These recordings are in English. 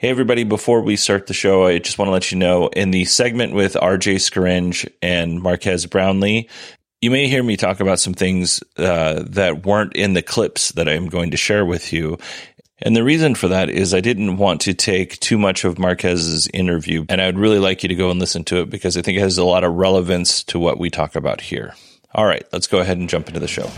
Hey, everybody, before we start the show, I just want to let you know in the segment with RJ Scaringe and Marques Brownlee, you may hear me talk about some things uh, that weren't in the clips that I'm going to share with you. And the reason for that is I didn't want to take too much of Marques's interview, and I would really like you to go and listen to it because I think it has a lot of relevance to what we talk about here. All right, let's go ahead and jump into the show.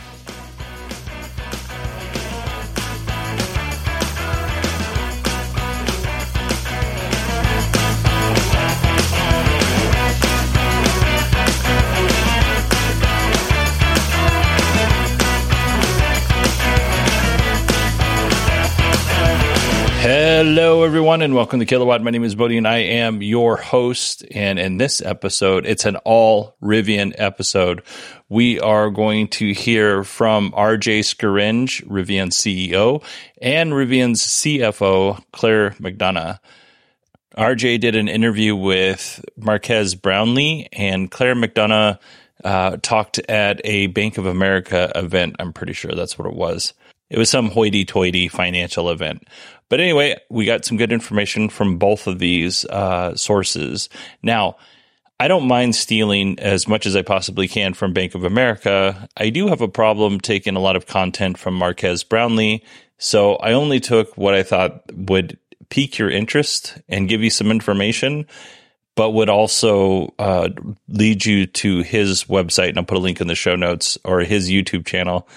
Hello, everyone, and welcome to Kilowatt. My name is Bodie, and I am your host. And in this episode, it's an all Rivian episode. We are going to hear from RJ Scaringe, Rivian's CEO, and Rivian's CFO, Claire McDonough. RJ did an interview with Marques Brownlee, and Claire McDonough uh, talked at a Bank of America event. I'm pretty sure that's what it was. It was some hoity toity financial event. But anyway, we got some good information from both of these uh, sources. Now, I don't mind stealing as much as I possibly can from Bank of America. I do have a problem taking a lot of content from Marques Brownlee. So I only took what I thought would pique your interest and give you some information, but would also uh, lead you to his website. And I'll put a link in the show notes or his YouTube channel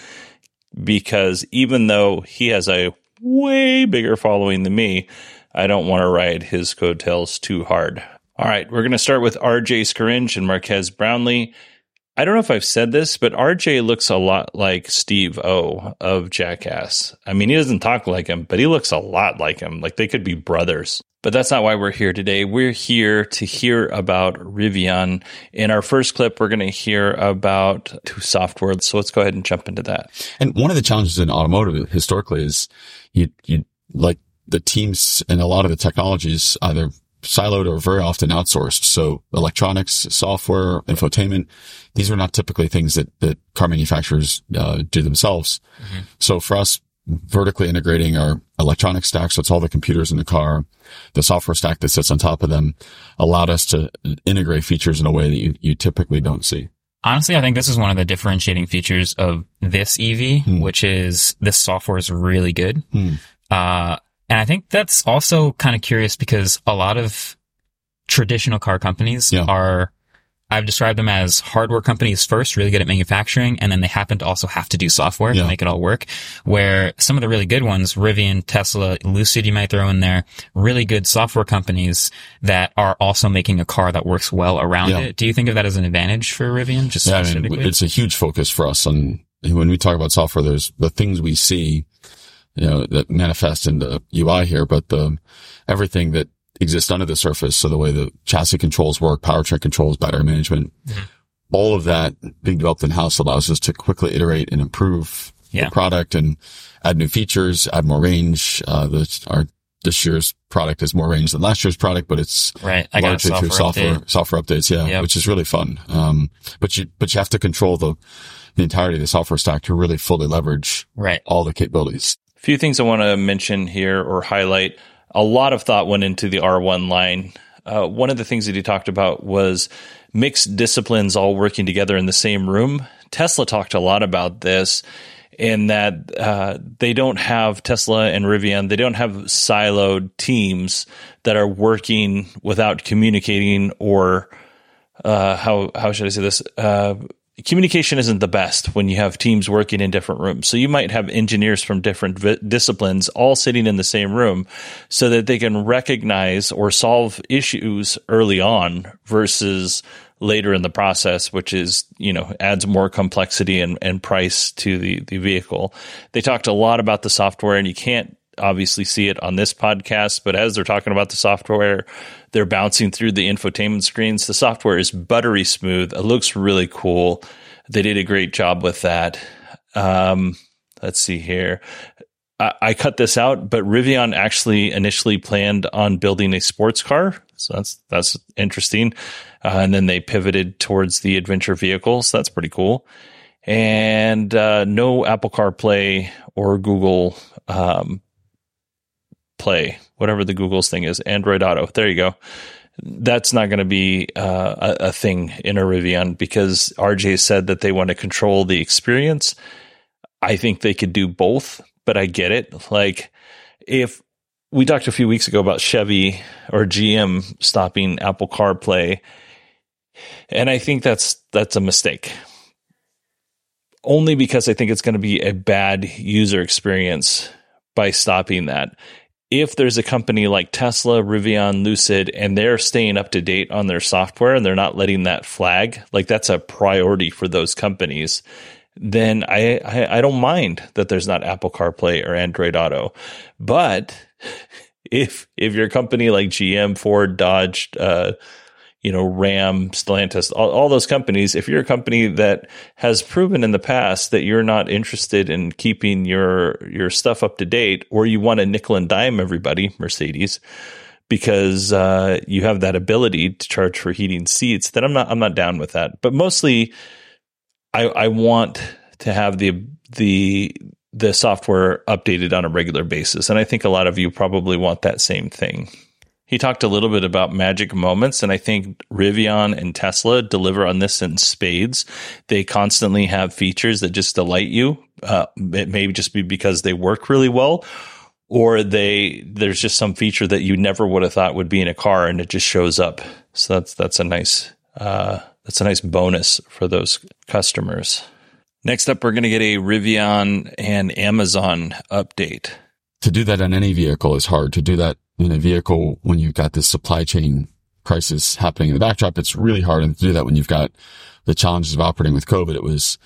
because even though he has a way bigger following than me, I don't want to ride his coattails too hard. All right, we're going to start with RJ Scaringe and Marques Brownlee. I don't know if I've said this, but RJ looks a lot like Steve O of Jackass. I mean, he doesn't talk like him, but he looks a lot like him. Like they could be brothers. But that's not why we're here today. We're here to hear about Rivian. In our first clip, we're going to hear about two software. So let's go ahead and jump into that. And one of the challenges in automotive historically is you, you like the teams and a lot of the technologies either siloed or very often outsourced. So electronics, software, infotainment, these are not typically things that, that car manufacturers uh, do themselves. Mm-hmm. So for us, vertically integrating our electronic stack. So it's all the computers in the car, the software stack that sits on top of them allowed us to integrate features in a way that you, you typically don't see. Honestly, I think this is one of the differentiating features of this EV, hmm. which is this software is really good. Hmm. Uh, and I think that's also kind of curious because a lot of traditional car companies yeah. are I've described them as hardware companies first, really good at manufacturing, and then they happen to also have to do software yeah. to make it all work. Where some of the really good ones, Rivian, Tesla, Lucid, you might throw in there, really good software companies that are also making a car that works well around yeah. it. Do you think of that as an advantage for Rivian? Just yeah, I mean, it's a huge focus for us. And when we talk about software, there's the things we see, you know, that manifest in the UI here, but the everything that exist under the surface. So the way the chassis controls work, powertrain controls, battery management, mm-hmm. all of that being developed in house allows us to quickly iterate and improve yeah. the product and add new features, add more range. Uh, the, our, this year's product has more range than last year's product, but it's right. I largely software through software, update. software updates. Yeah. Yep. Which is really fun. Um, but you, but you have to control the, the entirety of the software stack to really fully leverage right. all the capabilities. A few things I want to mention here or highlight a lot of thought went into the R1 line. Uh, one of the things that he talked about was mixed disciplines all working together in the same room. Tesla talked a lot about this. in that uh, they don't have Tesla and Rivian, they don't have siloed teams that are working without communicating or uh, how how should I say this? Communication isn't the best when you have teams working in different rooms. So you might have engineers from different disciplines all sitting in the same room so that they can recognize or solve issues early on versus later in the process, which is, you know, adds more complexity and, and price to the, the vehicle. They talked a lot about the software and you can't obviously see it on this podcast, but as they're talking about the software, they're bouncing through the infotainment screens. The software is buttery smooth. It looks really cool. They did a great job with that. Um, let's see here. I, I cut this out, but Rivian actually initially planned on building a sports car. So that's, that's interesting. Uh, and then they pivoted towards the adventure vehicles. So that's pretty cool. And, uh, no Apple CarPlay or Google, um, Play, whatever the Google's thing is, Android Auto. There you go. That's not going to be uh, a, a, thing in a Rivian because RJ said that they want to control the experience. I think they could do both, but I get it. Like if we talked a few weeks ago about Chevy or GM stopping Apple CarPlay, and I think that's that's a mistake. Only because I think it's going to be a bad user experience by stopping that if there's a company like Tesla, Rivian, Lucid, and they're staying up to date on their software and they're not letting that flag, like that's a priority for those companies, then I, I, I don't mind that there's not Apple CarPlay or Android Auto. But if if you're company like GM, Ford, Dodge, uh, you know, Ram, Stellantis, all, all, those companies, if you're a company that has proven in the past that you're not interested in keeping your your stuff up to date, or you want to nickel and dime everybody, Mercedes, because uh, you have that ability to charge for heating seats, then I'm not I'm not down with that. But mostly, I, I want to have the the the software updated on a regular basis, and I think a lot of you probably want that same thing. He talked a little bit about magic moments, and I think Rivian and Tesla deliver on this in spades. They constantly have features that just delight you. Uh, it may just be because they work really well, or they there's just some feature that you never would have thought would be in a car, and it just shows up. So that's that's a nice uh, that's a nice bonus for those customers. Next up, we're going to get a Rivian and Amazon update. To do that on any vehicle is hard. To do that in a vehicle when you've got this supply chain crisis happening in the backdrop. It's really hard to do that when you've got the challenges of operating with COVID. It was,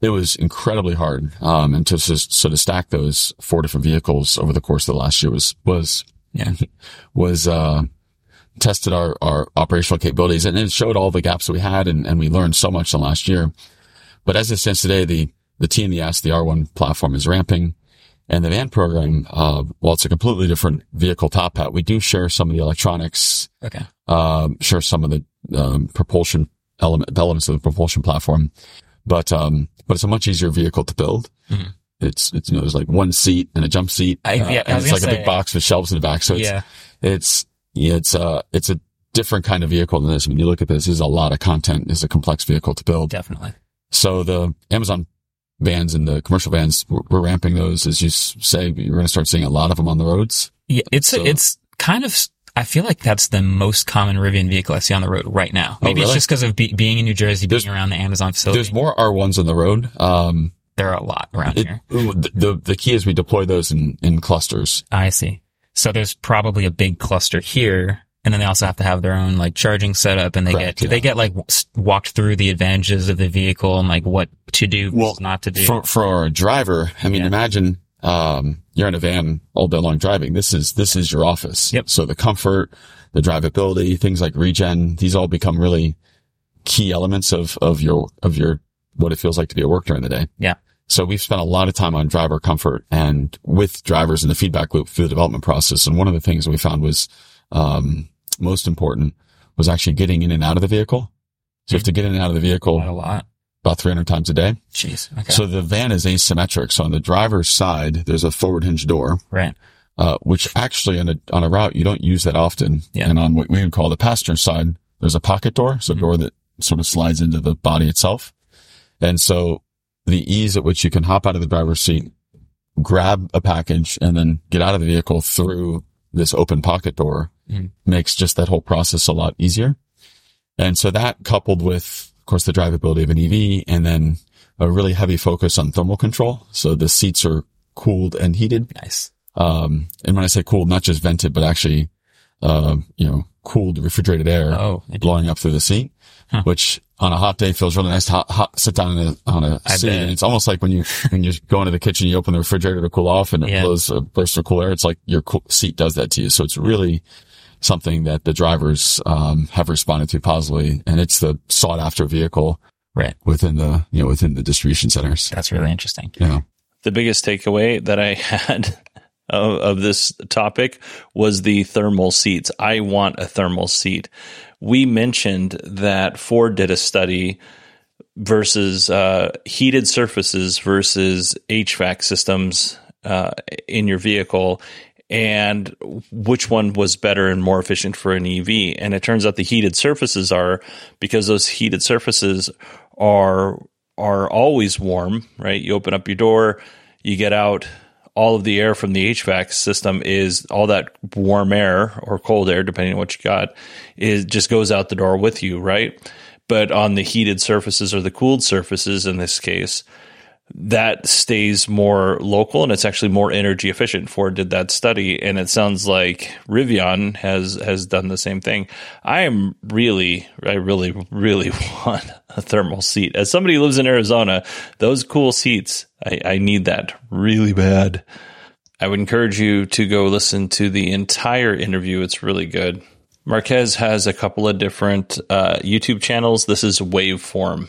it was incredibly hard. Um, and to just sort of stack those four different vehicles over the course of the last year was, was, yeah, was, uh, tested our, our operational capabilities and it showed all the gaps that we had and, and we learned so much in the last year. But as it stands today, the, the T and the S, the R1 platform is ramping. And the van program, uh, well, it's a completely different vehicle top hat. We do share some of the electronics. Okay. Um, share some of the, um, propulsion element, elements of the propulsion platform. But, um, but it's a much easier vehicle to build. Mm-hmm. It's, it's, you know, there's like one seat and a jump seat. I, yeah, uh, and it's like say, a big box with shelves in the back. So it's, yeah. it's, yeah, it's, uh, it's a different kind of vehicle than this. When you look at this, this is a lot of content. It's a complex vehicle to build. Definitely. So the Amazon vans and the commercial vans, we're, we're ramping those. As you say, you're going to start seeing a lot of them on the roads. Yeah, it's so, it's kind of. I feel like that's the most common Rivian vehicle I see on the road right now. Maybe oh, really? it's just because of be, being in New Jersey, being around the Amazon facility. There's more R1s on the road. Um, there are a lot around it, here. The, the, the key is we deploy those in, in clusters. I see. So there's probably a big cluster here and then they also have to have their own like charging setup and they Correct, get yeah. they get like walked through the advantages of the vehicle and like what to do well, not to do for for a driver i mean yeah. imagine um, you're in a van all day long driving this is this is your office yep so the comfort the drivability things like regen these all become really key elements of of your of your what it feels like to be at work during the day yeah so we've spent a lot of time on driver comfort and with drivers in the feedback loop through the development process. And one of the things we found was, um, most important was actually getting in and out of the vehicle. So you have to get in and out of the vehicle a lot, about 300 times a day. Jeez. Okay. So the van is asymmetric. So on the driver's side, there's a forward hinge door. Right. Uh, which actually on a, on a route, you don't use that often. Yeah. And on what we would call the passenger side, there's a pocket door. So mm-hmm. a door that sort of slides into the body itself. And so the ease at which you can hop out of the driver's seat, grab a package and then get out of the vehicle through this open pocket door mm. makes just that whole process a lot easier. And so that coupled with, of course, the drivability of an EV and then a really heavy focus on thermal control. So the seats are cooled and heated. Nice. Um, and when I say cooled, not just vented, but actually, uh, you know, cooled refrigerated air oh, blowing up through the seat, huh. which on a hot day feels really nice to hot, hot, sit down a, on a I seat. And it's almost like when you, when you go into the kitchen, you open the refrigerator to cool off and it yeah. blows a burst of cool air. It's like your seat does that to you. So it's really something that the drivers, um, have responded to positively. And it's the sought after vehicle. Right. Within the, you know, within the distribution centers. That's really interesting. Yeah. The biggest takeaway that I had of, of this topic was the thermal seats. I want a thermal seat. We mentioned that Ford did a study versus uh, heated surfaces versus HVAC systems uh, in your vehicle and which one was better and more efficient for an EV. And it turns out the heated surfaces are because those heated surfaces are are always warm, right? You open up your door, you get out, all of the air from the HVAC system is all that warm air or cold air, depending on what you got, is just goes out the door with you, right? But on the heated surfaces or the cooled surfaces in this case, that stays more local and it's actually more energy efficient. Ford did that study, and it sounds like Rivian has has done the same thing. I am really, I really, really want a thermal seat. As somebody who lives in Arizona, those cool seats, I, I need that really bad. I would encourage you to go listen to the entire interview. It's really good. Marques has a couple of different uh, YouTube channels. This is Waveform.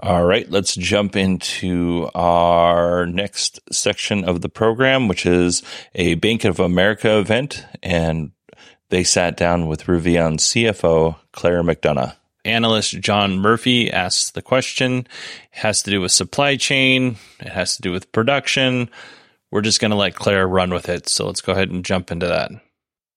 All right, let's jump into our next section of the program, which is a Bank of America event. And they sat down with Rivian CFO Claire McDonough. Analyst John Murphy asks the question. It has to do with supply chain. It has to do with production. We're just going to let Claire run with it. So let's go ahead and jump into that.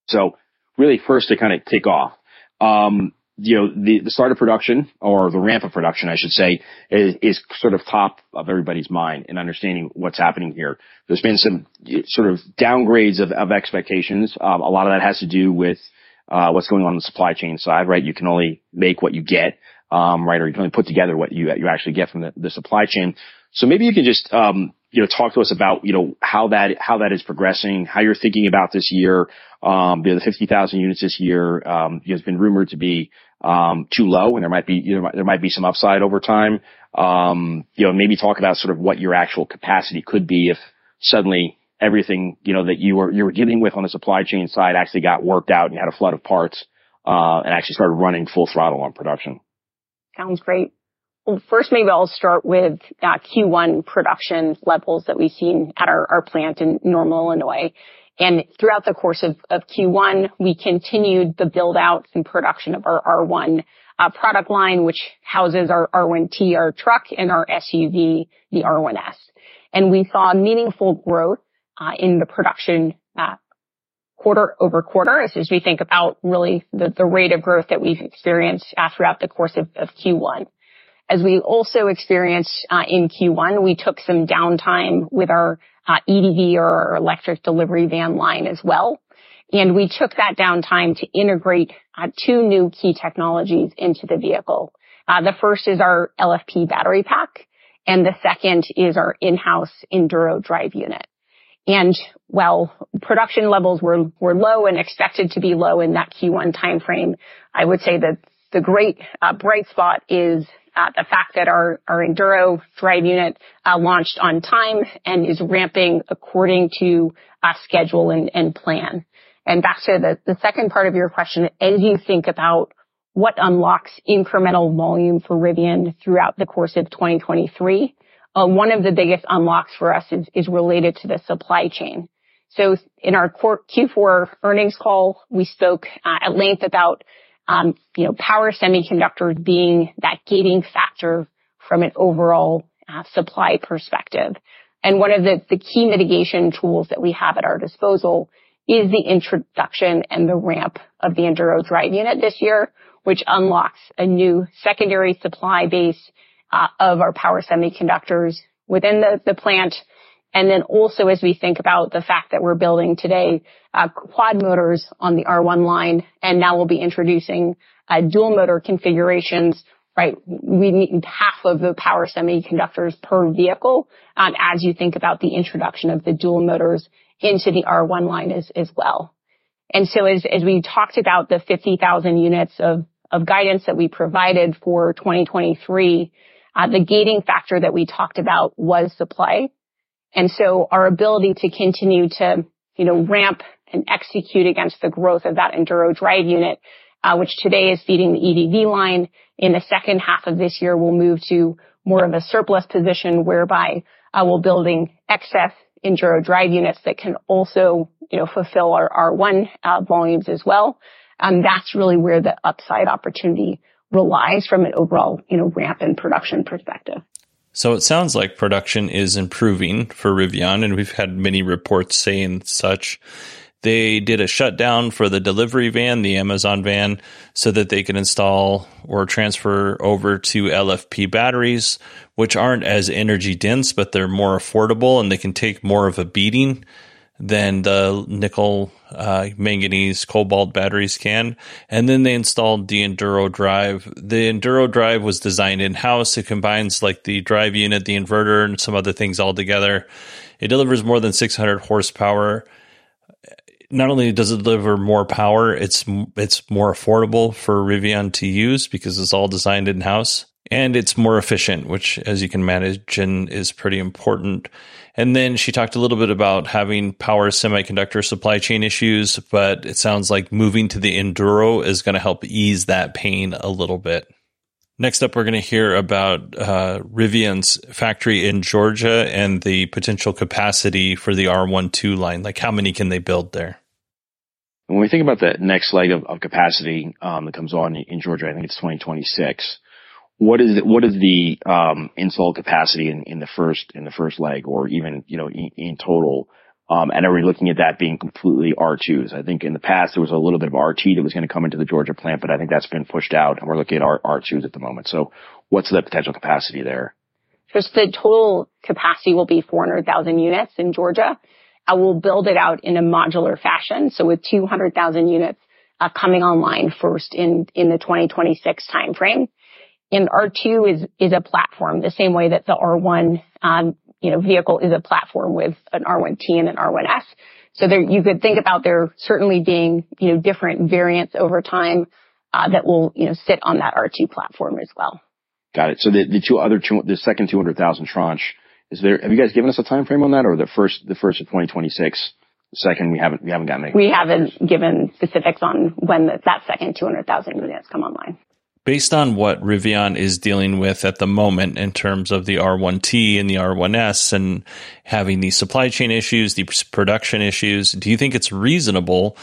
So really first to kind of take off, um, you know, the, the start of production or the ramp of production, I should say, is, is sort of top of everybody's mind in understanding what's happening here. There's been some sort of downgrades of, of expectations. Um, a lot of that has to do with, uh, what's going on, on the supply chain side, right? You can only make what you get, um, right? Or you can only put together what you, you actually get from the, the supply chain. So maybe you can just, um, you know, talk to us about, you know, how that, how that is progressing, how you're thinking about this year. Um, you know, the 50,000 units this year, um, has been rumored to be, um, too low and there might be, you know, there might be some upside over time. Um, you know, maybe talk about sort of what your actual capacity could be if suddenly everything, you know, that you were, you were dealing with on the supply chain side actually got worked out and you had a flood of parts, uh, and actually started running full throttle on production. Sounds great. Well, first, maybe I'll start with uh, Q1 production levels that we've seen at our, our plant in Normal, Illinois. And throughout the course of, of Q1, we continued the build out and production of our R1 uh, product line, which houses our R1T, our truck, and our SUV, the R1S. And we saw meaningful growth uh, in the production uh, quarter over quarter as we think about really the, rate of growth that we've experienced uh, throughout the course of Q1. As we also experienced uh, in Q1, we took some downtime with our uh, EDV or electric delivery van line as well. And we took that downtime to integrate uh, two new key technologies into the vehicle. The first is our LFP battery pack, and the second is our in-house Enduro drive unit. And while production levels were, low and expected to be low in that Q1 timeframe, I would say that the great bright spot is uh, the fact that our, our Enduro drive unit uh, launched on time and is ramping according to uh, schedule and, and plan. And back to the, the second part of your question, as you think about what unlocks incremental volume for Rivian throughout the course of 2023, uh, one of the biggest unlocks for us is, is related to the supply chain. So in our Q4 earnings call, we spoke uh, at length about um, you know, power semiconductors being that gating factor from an overall uh, supply perspective. And one of the, the key mitigation tools that we have at our disposal is the introduction and the ramp of the Enduro drive unit this year, which unlocks a new secondary supply base uh, of our power semiconductors within the, the plant and then also as we think about the fact that we're building today uh, quad motors on the R1 line, and now we'll be introducing uh, dual motor configurations, right? We need half of the power semiconductors per vehicle um, as you think about the introduction of the dual motors into the R1 line as, well. And so as, we talked about the 50,000 units of, of guidance that we provided for 2023, uh, the gating factor that we talked about was supply. And so our ability to continue to, you know, ramp and execute against the growth of that Enduro drive unit, uh, which today is feeding the EDV line. In the second half of this year, we'll move to more of a surplus position whereby uh, we're building excess Enduro drive units that can also, you know, fulfill our R1 uh, volumes as well. Um, that's really where the upside opportunity relies from an overall, you know, ramp and production perspective. So it sounds like production is improving for Rivian, and we've had many reports saying such. They did a shutdown for the delivery van, the Amazon van, so that they can install or transfer over to LFP batteries, which aren't as energy dense, but they're more affordable and they can take more of a beating than the nickel, uh, manganese, cobalt batteries can. And then they installed the Enduro Drive. The Enduro Drive was designed in house. It combines like the drive unit, the inverter, and some other things all together. It delivers more than 600 horsepower. Not only does it deliver more power, it's it's more affordable for Rivian to use because it's all designed in house and it's more efficient, which, as you can imagine, is pretty important. And then she talked a little bit about having power semiconductor supply chain issues, but it sounds like moving to the Enduro is going to help ease that pain a little bit. Next up, we're going to hear about uh, Rivian's factory in Georgia and the potential capacity for the R12 line. Like, how many can they build there? When we think about the next leg of, of capacity um, that comes on in Georgia, I think it's 2026 what is it, what is the um, install capacity in, in the first in the first leg, or even you know in, in total? Um, and are we looking at that being completely R2s? I think in the past there was a little bit of RT that was going to come into the Georgia plant, but I think that's been pushed out, and we're looking at R- R2s at the moment. So, what's the potential capacity there? Just the total capacity will be 400,000 units in Georgia. I will build it out in a modular fashion, so with 200,000 units uh, coming online first in in the 2026 timeframe. And R2 is, is a platform the same way that the R1 um, you know, vehicle is a platform with an R1T and an R1S. So there, you could think about there certainly being, you know, different variants over time, uh, that will, you know, sit on that R2 platform as well. Got it. So the, the two other two, the second 200,000 tranche, is there, have you guys given us a time frame on that or the first, the first of 2026? Second, we haven't, we haven't gotten any. We haven't given specifics on when the, that second 200,000 units come online based on what Rivian is dealing with at the moment in terms of the R1T and the R1S and having these supply chain issues, these production issues, do you think it's reasonable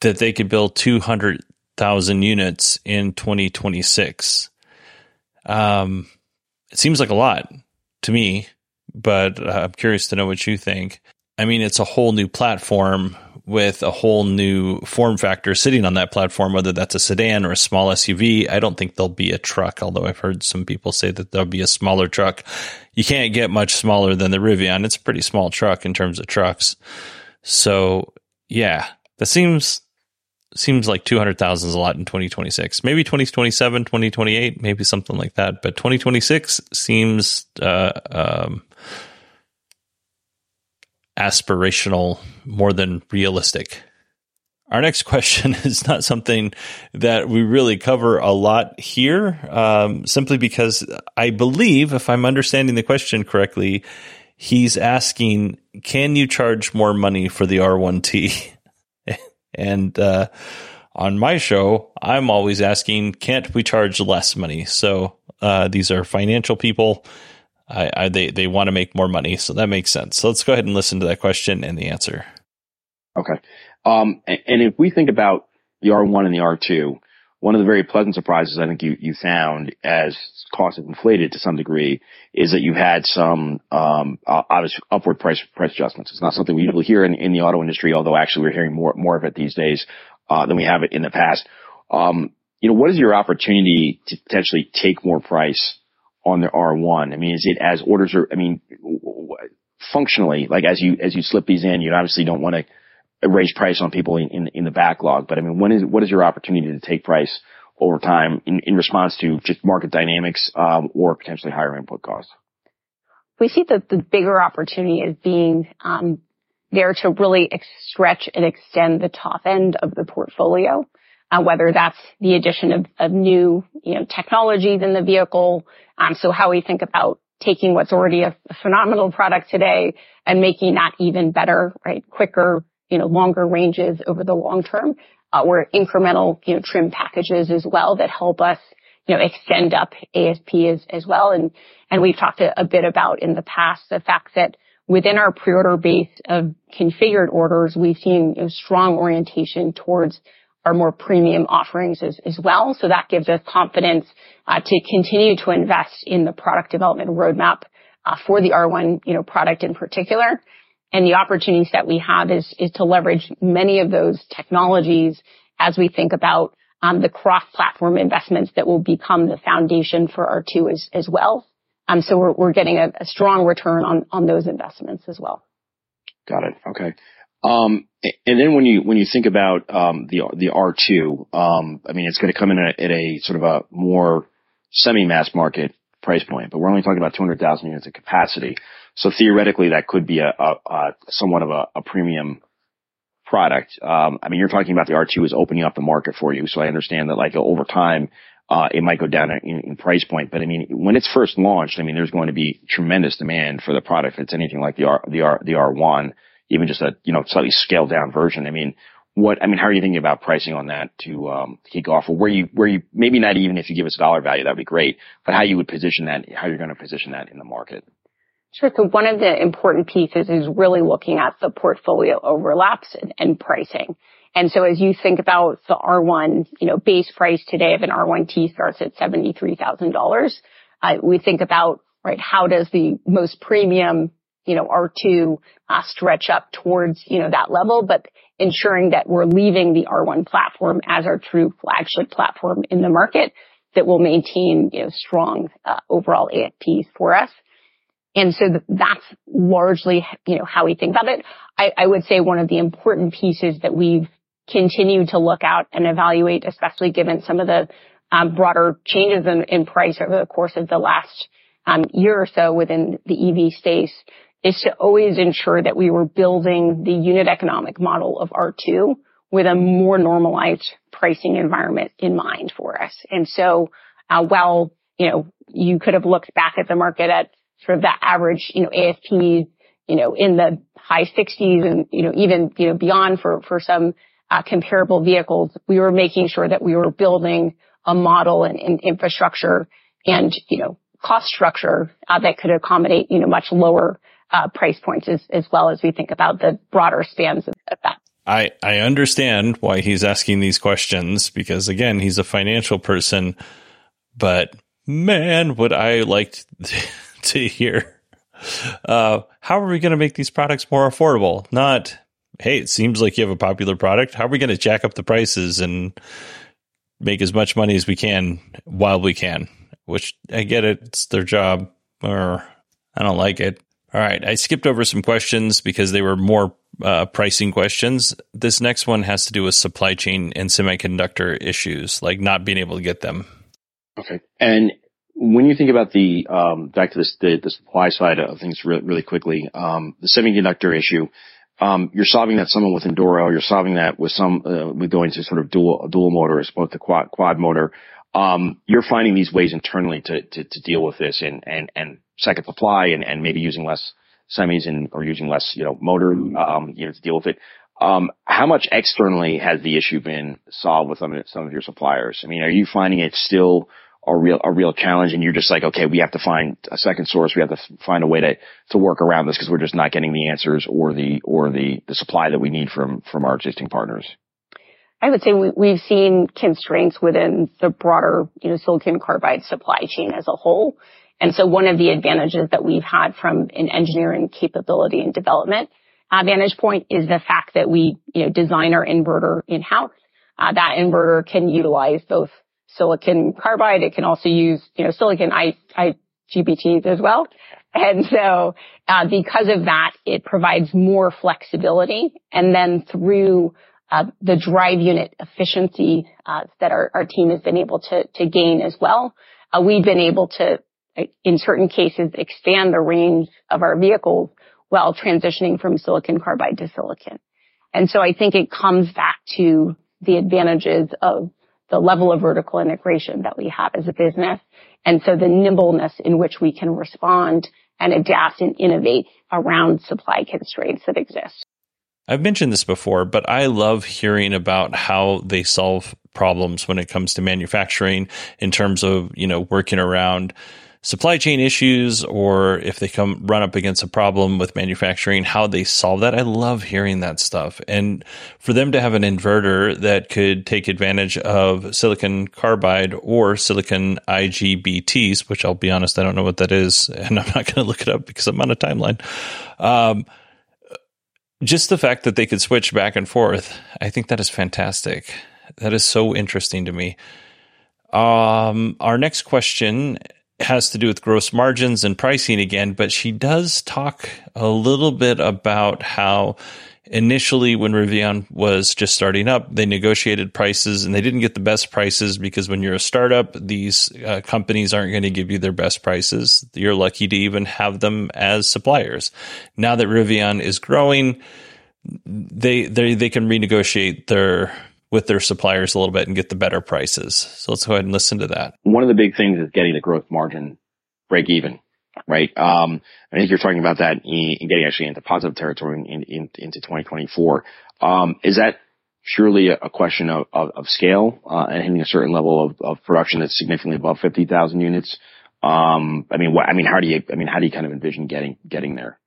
that they could build 200,000 units in 2026? Um, it seems like a lot to me, but uh, I'm curious to know what you think. I mean, it's a whole new platform with a whole new form factor sitting on that platform, whether that's a sedan or a small SUV. I don't think there'll be a truck, although I've heard some people say that there'll be a smaller truck. You can't get much smaller than the Rivian. It's a pretty small truck in terms of trucks. So yeah, that seems seems like 200,000 is a lot in 2026. Maybe 2027, 2028, maybe something like that. But 2026 seems uh, um, aspirational more than realistic. Our next question is not something that we really cover a lot here, um, simply because I believe, if I'm understanding the question correctly, he's asking, can you charge more money for the R1T? and uh, on my show, I'm always asking, can't we charge less money? So uh, these are financial people I, I, they they want to make more money, so that makes sense. So let's go ahead and listen to that question and the answer. Okay, um, and, and, if we think about the R1 and the R2, one of the very pleasant surprises I think you you found as costs have inflated to some degree is that you had some um, obvious upward price price adjustments. It's not something we usually hear in, in the auto industry, although actually we're hearing more more of it these days uh, than we have it in the past. Um, you know, what is your opportunity to potentially take more price? On the R1? I mean, is it as orders are, I mean, functionally, like as you, as you slip these in, you obviously don't want to raise price on people in, in, in the backlog, but I mean, when is, what is your opportunity to take price over time in, in response to just market dynamics, um, or potentially higher input costs? We see that the bigger opportunity is being, um, there to really stretch and extend the top end of the portfolio whether that's the addition of, new, you know, technologies in the vehicle. Um, so how we think about taking what's already a, a, phenomenal product today and making that even better, right? Quicker, you know, longer ranges over the long term, uh, or incremental, you know, trim packages as well that help us, you know, extend up ASP as, well. And, and we've talked a, a bit about in the past the fact that within our pre-order base of configured orders, we've seen know, strong orientation towards our more premium offerings as, well. So that gives us confidence uh, to continue to invest in the product development roadmap uh, for the R1, you know, product in particular. And the opportunities that we have is to leverage many of those technologies as we think about um, the cross-platform investments that will become the foundation for R2 as, well. Um, so we're, getting a, strong return on those investments as well. Got it. Okay. Um, and then when you when you think about um, the the R2, um, I mean, it's going to come in at, a, at a sort of a more semi-mass market price point, but we're only talking about 200,000 units of capacity. So theoretically, that could be a, a, a somewhat of a, a premium product. Um, I mean, you're talking about the R2 is opening up the market for you, so I understand that like over time. Uh, it might go down in, in, price point, but I mean, when it's first launched, I mean, there's going to be tremendous demand for the product. If it's anything like the R, the R, the R1 even just a, you know, slightly scaled down version. I mean, what, I mean, how are you thinking about pricing on that to, um, kick off or where you, where you, maybe not even if you give us a dollar value, that'd be great, but how you would position that, how you're going to position that in the market? Sure. So one of the important pieces is really looking at the portfolio overlaps and, and pricing. And so as you think about the R1, you know, base price today of an R1T starts at $73,000. Uh, we think about, right, how does the most premium you know, R2 uh, stretch up towards, you know, that level, but ensuring that we're leaving the R1 platform as our true flagship platform in the market that will maintain, you know, strong uh, overall ASPs for us. And so that's largely, you know, how we think about it. I, would say one of the important pieces that we've continued to look out and evaluate, especially given some of the um, broader changes in, in price over the course of the last year or so within the EV space is to always ensure that we were building the unit economic model of R2 with a more normalized pricing environment in mind for us. And so uh, while, you know, you could have looked back at the market at sort of that average, you know, ASP, you know, in the high 60s and, you know, even, you know, beyond for some uh, comparable vehicles, we were making sure that we were building a model and infrastructure and, you know, cost structure uh, that could accommodate, you know, much lower price points as well as we think about the broader spans of that. I, I understand why he's asking these questions because again, he's a financial person, but man, would I like to hear, uh, how are we going to make these products more affordable? Not, Hey, it seems like you have a popular product. How are we going to jack up the prices and make as much money as we can while we can? Which I get it. It's their job or I don't like it. All right. I skipped over some questions because they were more uh, pricing questions. This next one has to do with supply chain and semiconductor issues, like not being able to get them. Okay. And when you think about the um, back to this, the, the supply side of things really, really quickly, um, the semiconductor issue, um, you're solving that someone with Enduro, you're solving that with some uh, with going to sort of dual dual motor as opposed to quad quad motor. Um, you're finding these ways internally to, to, to deal with this and, and, and second supply and, and maybe using less semis and or using less, you know, motor, um, you know, to deal with it. Um, how much externally has the issue been solved with some of, some of your suppliers? I mean, are you finding it still a real, a real challenge and you're just like, okay, we have to find a second source. We have to find a way to, to work around this because we're just not getting the answers or the, or the, the supply that we need from, from our existing partners. I would say we, have seen constraints within the broader, you know, silicon carbide supply chain as a whole. And so one of the advantages that we've had from an engineering capability and development vantage point is the fact that we, you know, design our inverter in-house. Uh, that inverter can utilize both silicon carbide. It can also use, you know, silicon IGBTs as well. And so, uh, because of that, it provides more flexibility. And then through uh, the drive unit efficiency that our, team has been able to, gain as well, we've been able to in certain cases, expand the range of our vehicles while transitioning from silicon carbide to silicon. And so I think it comes back to the advantages of the level of vertical integration that we have as a business. And so the nimbleness in which we can respond and adapt and innovate around supply constraints that exist. I've mentioned this before, but I love hearing about how they solve problems when it comes to manufacturing in terms of, you know, working around supply chain issues or if they come run up against a problem with manufacturing, how they solve that. I love hearing that stuff. And for them to have an inverter that could take advantage of silicon carbide or silicon IGBTs, which I'll be honest, I don't know what that is. And I'm not going to look it up because I'm on a timeline. Um, just the fact that they could switch back and forth, I think that is fantastic. That is so interesting to me. Um, our next question has to do with gross margins and pricing again, but she does talk a little bit about how initially when Rivian was just starting up, they negotiated prices and they didn't get the best prices because when you're a startup, these uh, companies aren't going to give you their best prices. You're lucky to even have them as suppliers. Now that Rivian is growing, they they they can renegotiate their with their suppliers a little bit and get the better prices. So let's go ahead and listen to that. One of the big things is getting the gross margin break even, right? Um, I think you're talking about that in, in getting actually into positive territory in, in, into 2024. Um, is that purely a, question of, of, of scale uh, and hitting a certain level of, of production that's significantly above 50,000 units? Um, I mean, what, I mean, how do you, I mean, how do you kind of envision getting, getting there?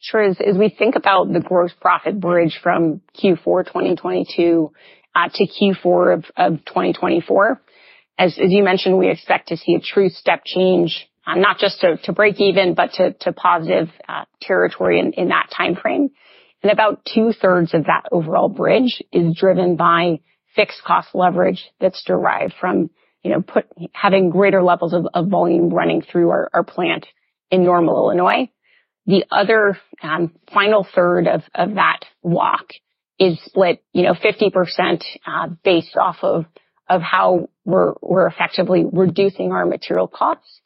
Sure. As, as we think about the gross profit bridge from Q4 2022 uh, to Q4 of, of 2024. As, you mentioned, we expect to see a true step change, uh, not just to, break even, but to, positive uh, territory in, that time frame. And about two thirds of that overall bridge is driven by fixed cost leverage that's derived from, you know, put, having greater levels of, volume running through our, plant in Normal, Illinois. The other um, final third of that walk is split, you know, 50% uh, based off of of how we're we're effectively reducing our material costs,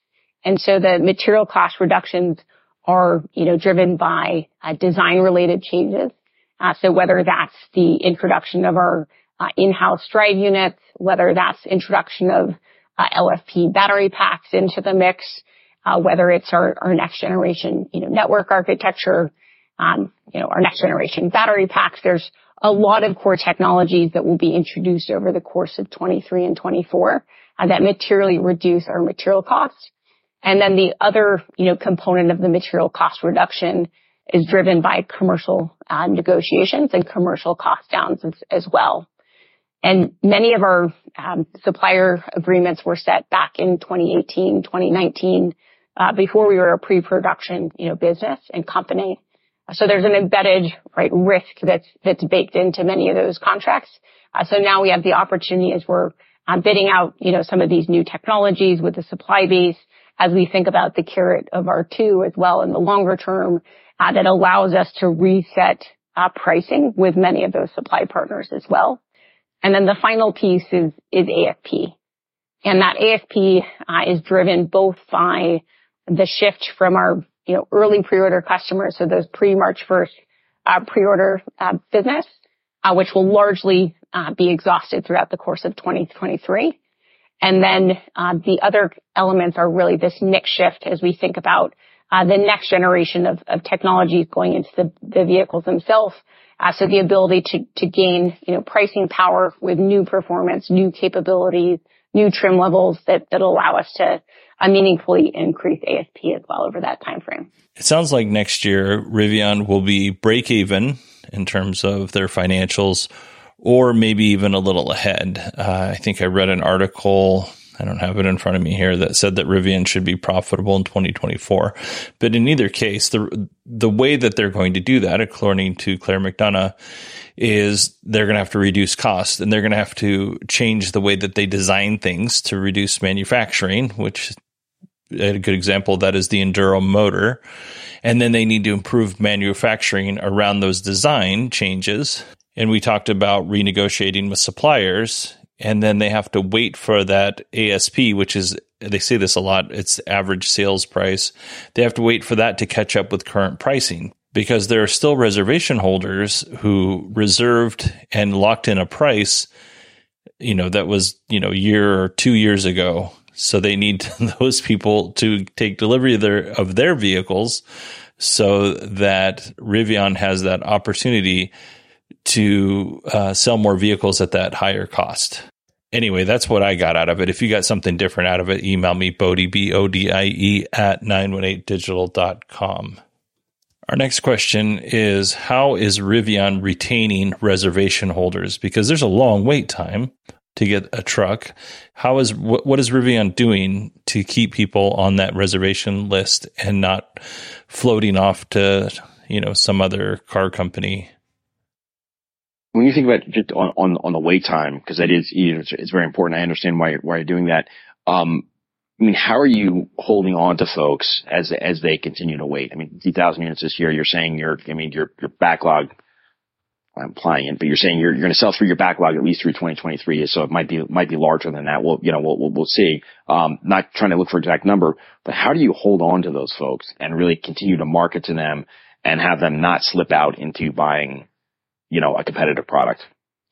And so the material cost reductions are, you know, driven by uh, design related changes. Uh, so whether that's the introduction of our in-house drive units, whether that's introduction of LFP battery packs into the mix, whether it's our, our next generation, you know, network architecture, um, you know, our next generation battery packs. There's a lot of core technologies that will be introduced over the course of 23 and 24 uh, that materially reduce our material costs. And then the other, you know, component of the material cost reduction is driven by commercial uh, negotiations and commercial cost downs as, as well. And many of our um, supplier agreements were set back in 2018, 2019, uh, before we were a pre-production, you know, business and company. So there's an embedded right risk that's that's baked into many of those contracts. Uh, so now we have the opportunity as we're um, bidding out, you know, some of these new technologies with the supply base as we think about the carrot of R2 as well in the longer term, uh, that allows us to reset uh, pricing with many of those supply partners as well. And then the final piece is is ASP. And that uh, is driven both by the shift from our, you know, early pre-order customers, so those pre-March 1st uh, pre-order uh, business, uh, which will largely uh, be exhausted throughout the course of 2023. And then uh, the other elements are really this mix shift as we think about the next generation of, technologies going into the, vehicles themselves. So the ability to, to gain, you know, pricing power with new performance, new capabilities, new trim levels that, that allow us to uh, meaningfully increase ASP as well over that time frame. It sounds like next year Rivian will be break even in terms of their financials or maybe even a little ahead. Uh, I think I read an article. I don't have it in front of me here that said that Rivian should be profitable in 2024. But in either case, the the way that they're going to do that, according to Claire McDonough, is they're going to have to reduce costs and they're going to have to change the way that they design things to reduce manufacturing, which a good example that is the Enduro motor. And then they need to improve manufacturing around those design changes and we talked about renegotiating with suppliers and then they have to wait for that ASP, which is they say this a lot, it's average sales price. They have to wait for that to catch up with current pricing because there are still reservation holders who reserved and locked in a price, you know, that was, you know, a year or 2 years ago. So they need those people to take delivery of their of their vehicles so that Rivian has that opportunity to uh, sell more vehicles at that higher cost. Anyway, that's what I got out of it. If you got something different out of it, email me, Bodie, B O D I E, at 918digital.com. Our next question is How is Rivian retaining reservation holders? Because there's a long wait time to get a truck. How is what, what is Rivian doing to keep people on that reservation list and not floating off to, you know, some other car company when you think about just on, on, on the wait time, because that is, you know, it's, it's, very important. I understand why you're, why you're doing that. Um, I mean, how are you holding on to folks as, as they continue to wait? I mean, 3,000 units this year, you're saying your, I mean, your, your backlog, implying it, but you're saying you're, you're going to sell through your backlog at least through 2023. So it might be, might be larger than that. We'll, you know, we'll, we'll, we'll see. Um, not trying to look for exact number, but how do you hold on to those folks and really continue to market to them and have them not slip out into buying you know, a competitive product.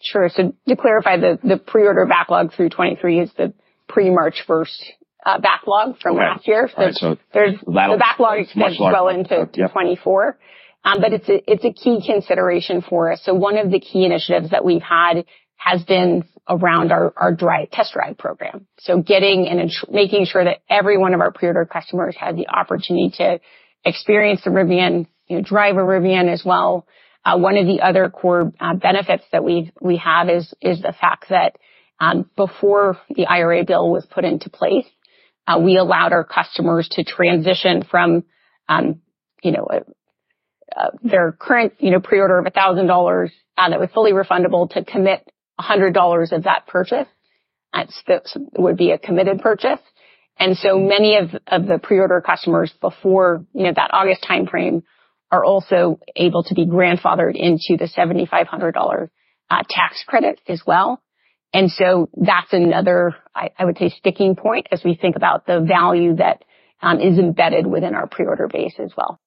Sure. So to clarify, the, the pre-order backlog through 23 is the pre-March 1st uh, backlog from okay. last year. So, right, so there's the backlog extends well into yep. 24. Um, but it's a, it's a key consideration for us. So one of the key initiatives that we've had has been around our, our drive, test drive program. So getting and making sure that every one of our pre-order customers has the opportunity to experience the Rivian, you know, drive a Rivian as well, uh, one of the other core uh, benefits that we we have is is the fact that um, before the IRA bill was put into place, uh, we allowed our customers to transition from um, you know their current you know pre-order of thousand dollars that was fully refundable to commit hundred dollars of that purchase. That would be a committed purchase. And so many of, of the pre-order customers before, you know, that August timeframe are also able to be grandfathered into the $7,500 uh, tax credit as well. And so that's another, I, I, would say, sticking point as we think about the value that um, is embedded within our pre-order base as well.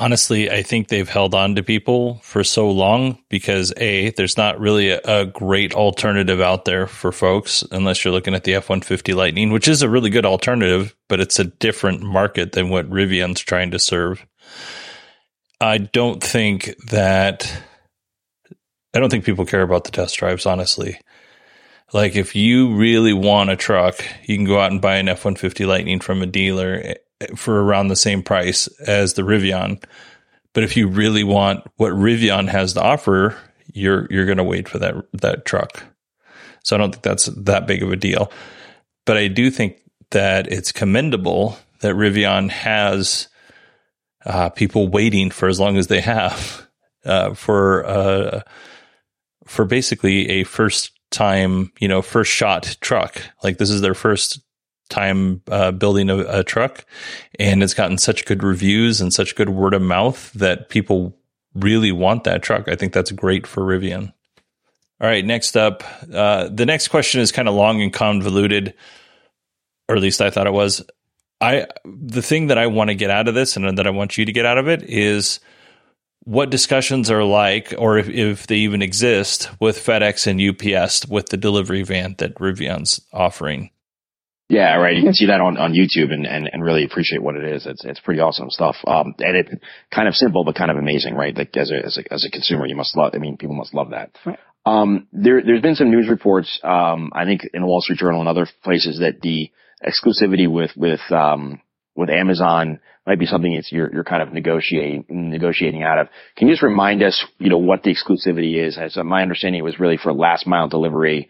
Honestly, I think they've held on to people for so long because A, there's not really a, a great alternative out there for folks unless you're looking at the F 150 Lightning, which is a really good alternative, but it's a different market than what Rivian's trying to serve. I don't think that, I don't think people care about the test drives, honestly. Like if you really want a truck, you can go out and buy an F 150 Lightning from a dealer for around the same price as the Rivian. But if you really want what Rivian has to offer, you're you're going to wait for that that truck. So I don't think that's that big of a deal. But I do think that it's commendable that Rivian has uh, people waiting for as long as they have uh, for uh, for basically a first time, you know, first shot truck. Like this is their first time uh, building a, a, truck, and it's gotten such good reviews and such good word of mouth that people really want that truck. I think that's great for Rivian. All right, next up, uh, the next question is kind of long and convoluted, or at least I thought it was. I the thing that I want to get out of this, and that I want you to get out of it, is what discussions are like, or if, if they even exist, with FedEx and UPS with the delivery van that Rivian's offering. Yeah, right. You can see that on, on YouTube and, and, and really appreciate what it is. It's, it's pretty awesome stuff. Um, and it kind of simple, but kind of amazing, right? Like as a, as a, as a consumer, you must love, I mean, people must love that. Right. Um, there, there's been some news reports, um, I think in the Wall Street Journal and other places that the exclusivity with, with, um, with Amazon might be something it's you're, you're kind of negotiating, negotiating out of. Can you just remind us, you know, what the exclusivity is? As my understanding, it was really for last mile delivery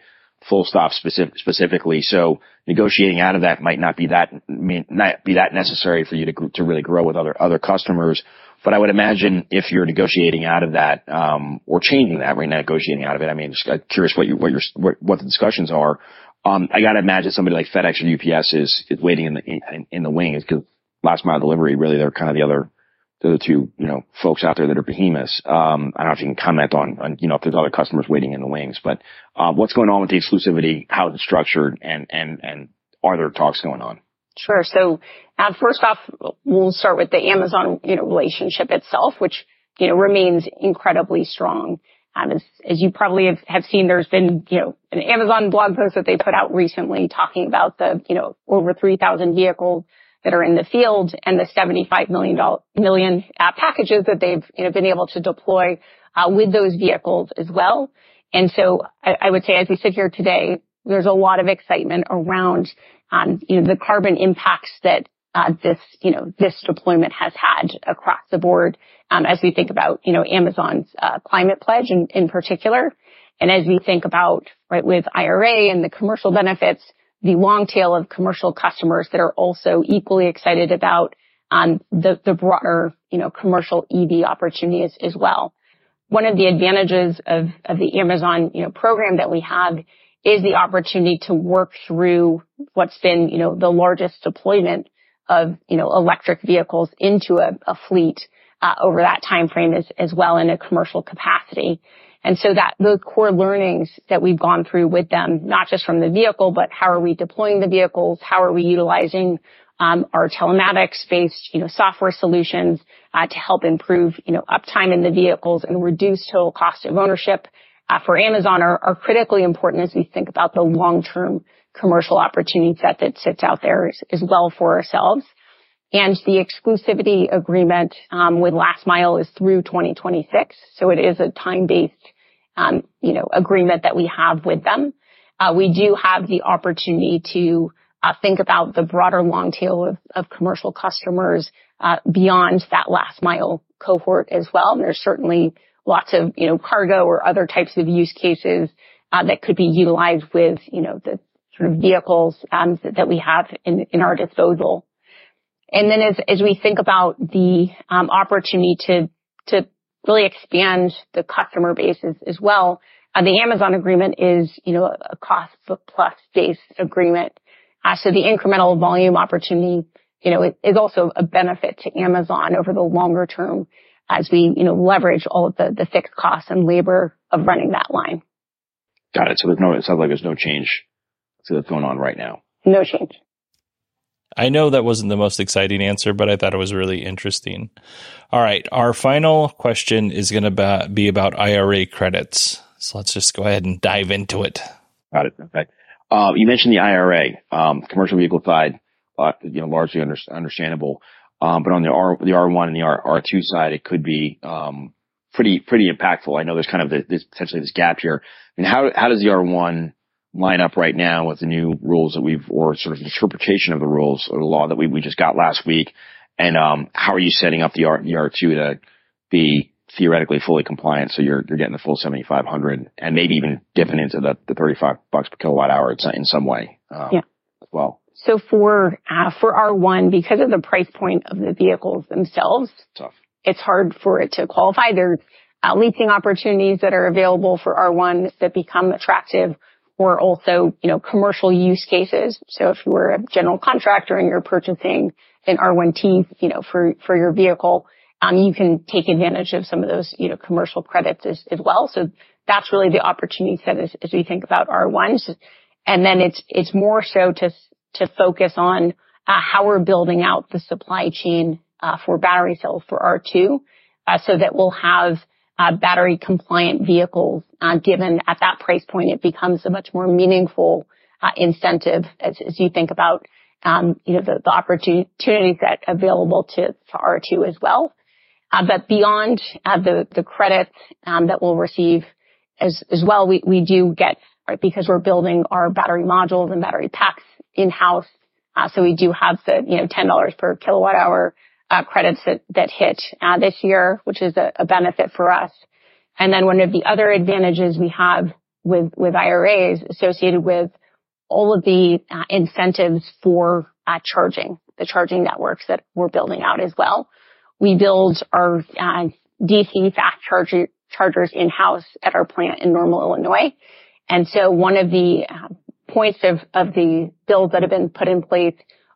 full stop specific, specifically. So negotiating out of that might not be that, not be that necessary for you to, to really grow with other, other customers. But I would imagine if you're negotiating out of that, um, or changing that, right, negotiating out of it, I mean, just curious what you, what your, what, what the discussions are. Um, I gotta imagine somebody like FedEx or UPS is, is waiting in the, in, in the wings because last mile delivery, really, they're kind of the other, they're the two, you know, folks out there that are behemoths. Um, I don't know if you can comment on, on, you know, if there's other customers waiting in the wings, but, uh, what's going on with the exclusivity, how it's structured, and, and, and are there talks going on? Sure. So, uh, first off, we'll start with the Amazon, you know, relationship itself, which, you know, remains incredibly strong. Um, as, as you probably have, have seen, there's been, you know, an Amazon blog post that they put out recently talking about the, you know, over 3,000 vehicles that are in the field and the $75 million, million uh, packages that they've you know, been able to deploy uh, with those vehicles as well. And so I, would say as we sit here today, there's a lot of excitement around um, you know, the carbon impacts that uh, this, you know, this deployment has had across the board um, as we think about, you know, Amazon's climate pledge in, in particular. And as we think about, right, with IRA and the commercial benefits, the long tail of commercial customers that are also equally excited about um, the, broader, you know, commercial EV opportunities as well. One of the advantages of, the Amazon, you know, program that we have is the opportunity to work through what's been, you know, the largest deployment of, you know, electric vehicles into a, fleet uh, over that time frame as, as well in a commercial capacity. And so that the core learnings that we've gone through with them, not just from the vehicle, but how are we deploying the vehicles? How are we utilizing um, our telematics-based, you know, software solutions uh, to help improve, you know, uptime in the vehicles and reduce total cost of ownership uh, for Amazon are, are, critically important as we think about the long-term commercial opportunity set that sits out there as, as well for ourselves. And the exclusivity agreement um, with Last Mile is through 2026, so it is a time-based, um, you know, agreement that we have with them. Uh, we do have the opportunity to uh, think about the broader long tail of, commercial customers uh, beyond that last mile cohort as well. And there's certainly lots of, you know, cargo or other types of use cases that could be utilized with, you know, the sort of vehicles um, that we have in our disposal. And then as, as we think about the um, opportunity to, to really expand the customer base as, well, uh, the Amazon agreement is, you know, a cost plus based agreement. Uh, so the incremental volume opportunity, you know, is also a benefit to Amazon over the longer term as we, you know, leverage all of the, the fixed costs and labor of running that line. Got it. So there's no, it sounds like there's no change to what's going on right now. No change. I know that wasn't the most exciting answer, but I thought it was really interesting. All right. Our final question is going to be about IRA credits. So let's just go ahead and dive into it. Got it. Okay. Uh, you mentioned the IRA, um, commercial vehicle side, uh, you know, largely under, understandable. Um, but on the R, the R1 and the R, R2 side, it could be, um, pretty, pretty impactful. I know there's kind of this, this potentially this gap here. I mean, how, how does the R1 line up right now with the new rules that we've, or sort of interpretation of the rules or the law that we, we just got last week? And, um, how are you setting up the R, the R2 to be theoretically fully compliant? So you're, you're getting the full 7,500 and maybe even dipping into the, the 35 bucks per kilowatt hour in some way, um, yeah. as well. So for uh, for R1, because of the price point of the vehicles themselves, Tough. it's hard for it to qualify. There's uh, leasing opportunities that are available for R1 that become attractive, or also you know commercial use cases. So if you were a general contractor and you're purchasing an R1T, you know for for your vehicle, um, you can take advantage of some of those you know commercial credits as, as well. So that's really the opportunity set as, as we think about R1s. And then it's it's more so to to focus on uh, how we're building out the supply chain uh, for battery cells for R2, uh, so that we'll have battery compliant vehicles, given at that price point, it becomes a much more meaningful incentive as you think about, um, you know, the opportunities that available to R2 as well. But beyond the the credits um, that we'll receive as as well, we do get, right, because we're building our battery modules and battery packs in-house. Uh, so we do have the, you know, $10 per kilowatt hour uh, credits that, that hit uh, this year, which is a, a, benefit for us. And then one of the other advantages we have with, with IRAs associated with all of the uh, incentives for uh, charging, the charging networks that we're building out as well. We build our uh, DC fast charger, chargers in-house at our plant in Normal, Illinois. And so one of the points of, of the bills that have been put in place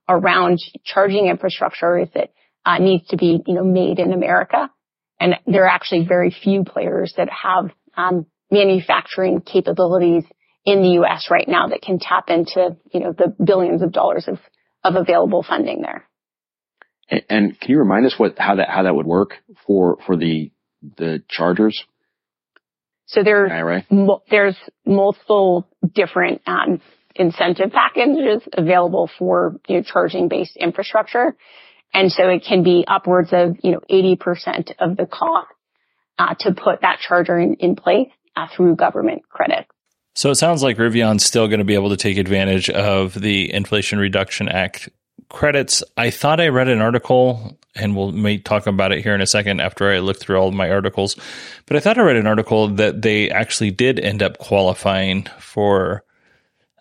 around charging infrastructure is that uh, needs to be, you know, made in America. And there are actually very few players that have um, manufacturing capabilities in the U.S. right now that can tap into, you know, the billions of dollars of, of available funding there. And, and can you remind us what how that how that would work for for the the chargers? So there's there's multiple different um, incentive packages available for you know, charging based infrastructure, and so it can be upwards of you know 80% of the cost uh, to put that charger in, in place uh, through government credit. So it sounds like Rivian's still going to be able to take advantage of the Inflation Reduction Act credits. I thought I read an article, and we'll may talk about it here in a second after I look through all of my articles. But I thought I read an article that they actually did end up qualifying for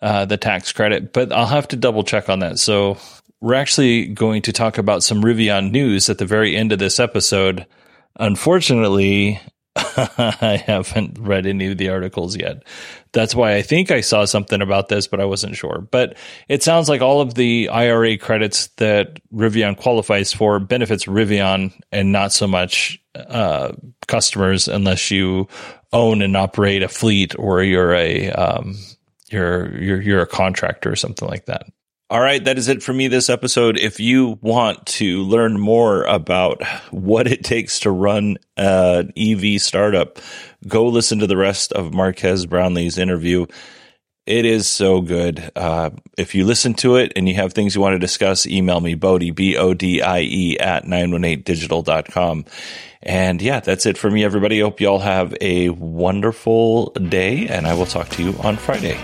uh, the tax credit, but I'll have to double check on that. So we're actually going to talk about some Rivian news at the very end of this episode. Unfortunately, I haven't read any of the articles yet. That's why I think I saw something about this, but I wasn't sure. But it sounds like all of the IRA credits that Rivian qualifies for benefits Rivian and not so much uh, customers unless you own and operate a fleet or you're a um, you're you're you're a contractor or something like that. All right, that is it for me this episode. If you want to learn more about what it takes to run an EV startup, go listen to the rest of Marques Brownlee's interview. It is so good. Uh, if you listen to it and you have things you want to discuss, email me, Bodie, B O D I E, at 918digital.com. And yeah, that's it for me, everybody. Hope you all have a wonderful day, and I will talk to you on Friday.